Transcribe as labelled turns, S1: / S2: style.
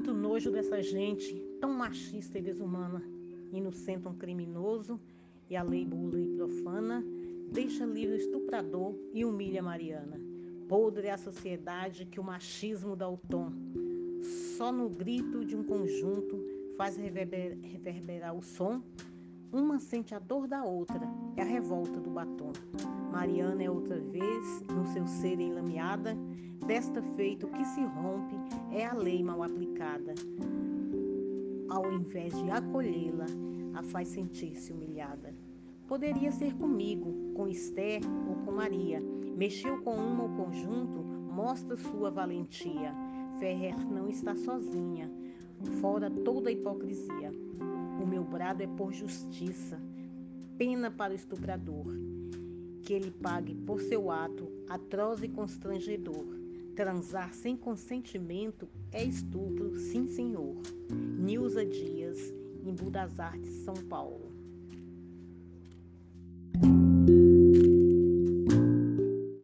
S1: nojo dessa gente tão machista e desumana. Inocenta um criminoso e a lei bula e profana, deixa livre o estuprador e humilha Mariana. Podre é a sociedade que o machismo dá o tom. Só no grito de um conjunto faz reverberar o som. Uma sente a dor da outra, é a revolta do batom. Mariana é outra vez, no seu ser enlameada, desta feito que se rompe é a lei mal aplicada. Ao invés de acolhê-la, a faz sentir-se humilhada. Poderia ser comigo, com Esther ou com Maria. Mexeu com uma ou conjunto, mostra sua valentia. Ferrer não está sozinha, fora toda a hipocrisia. O meu brado é por justiça, pena para o estuprador que ele pague por seu ato atroz e constrangedor. Transar sem consentimento é estupro, sim senhor. Nilza Dias, em Budas Artes, São Paulo.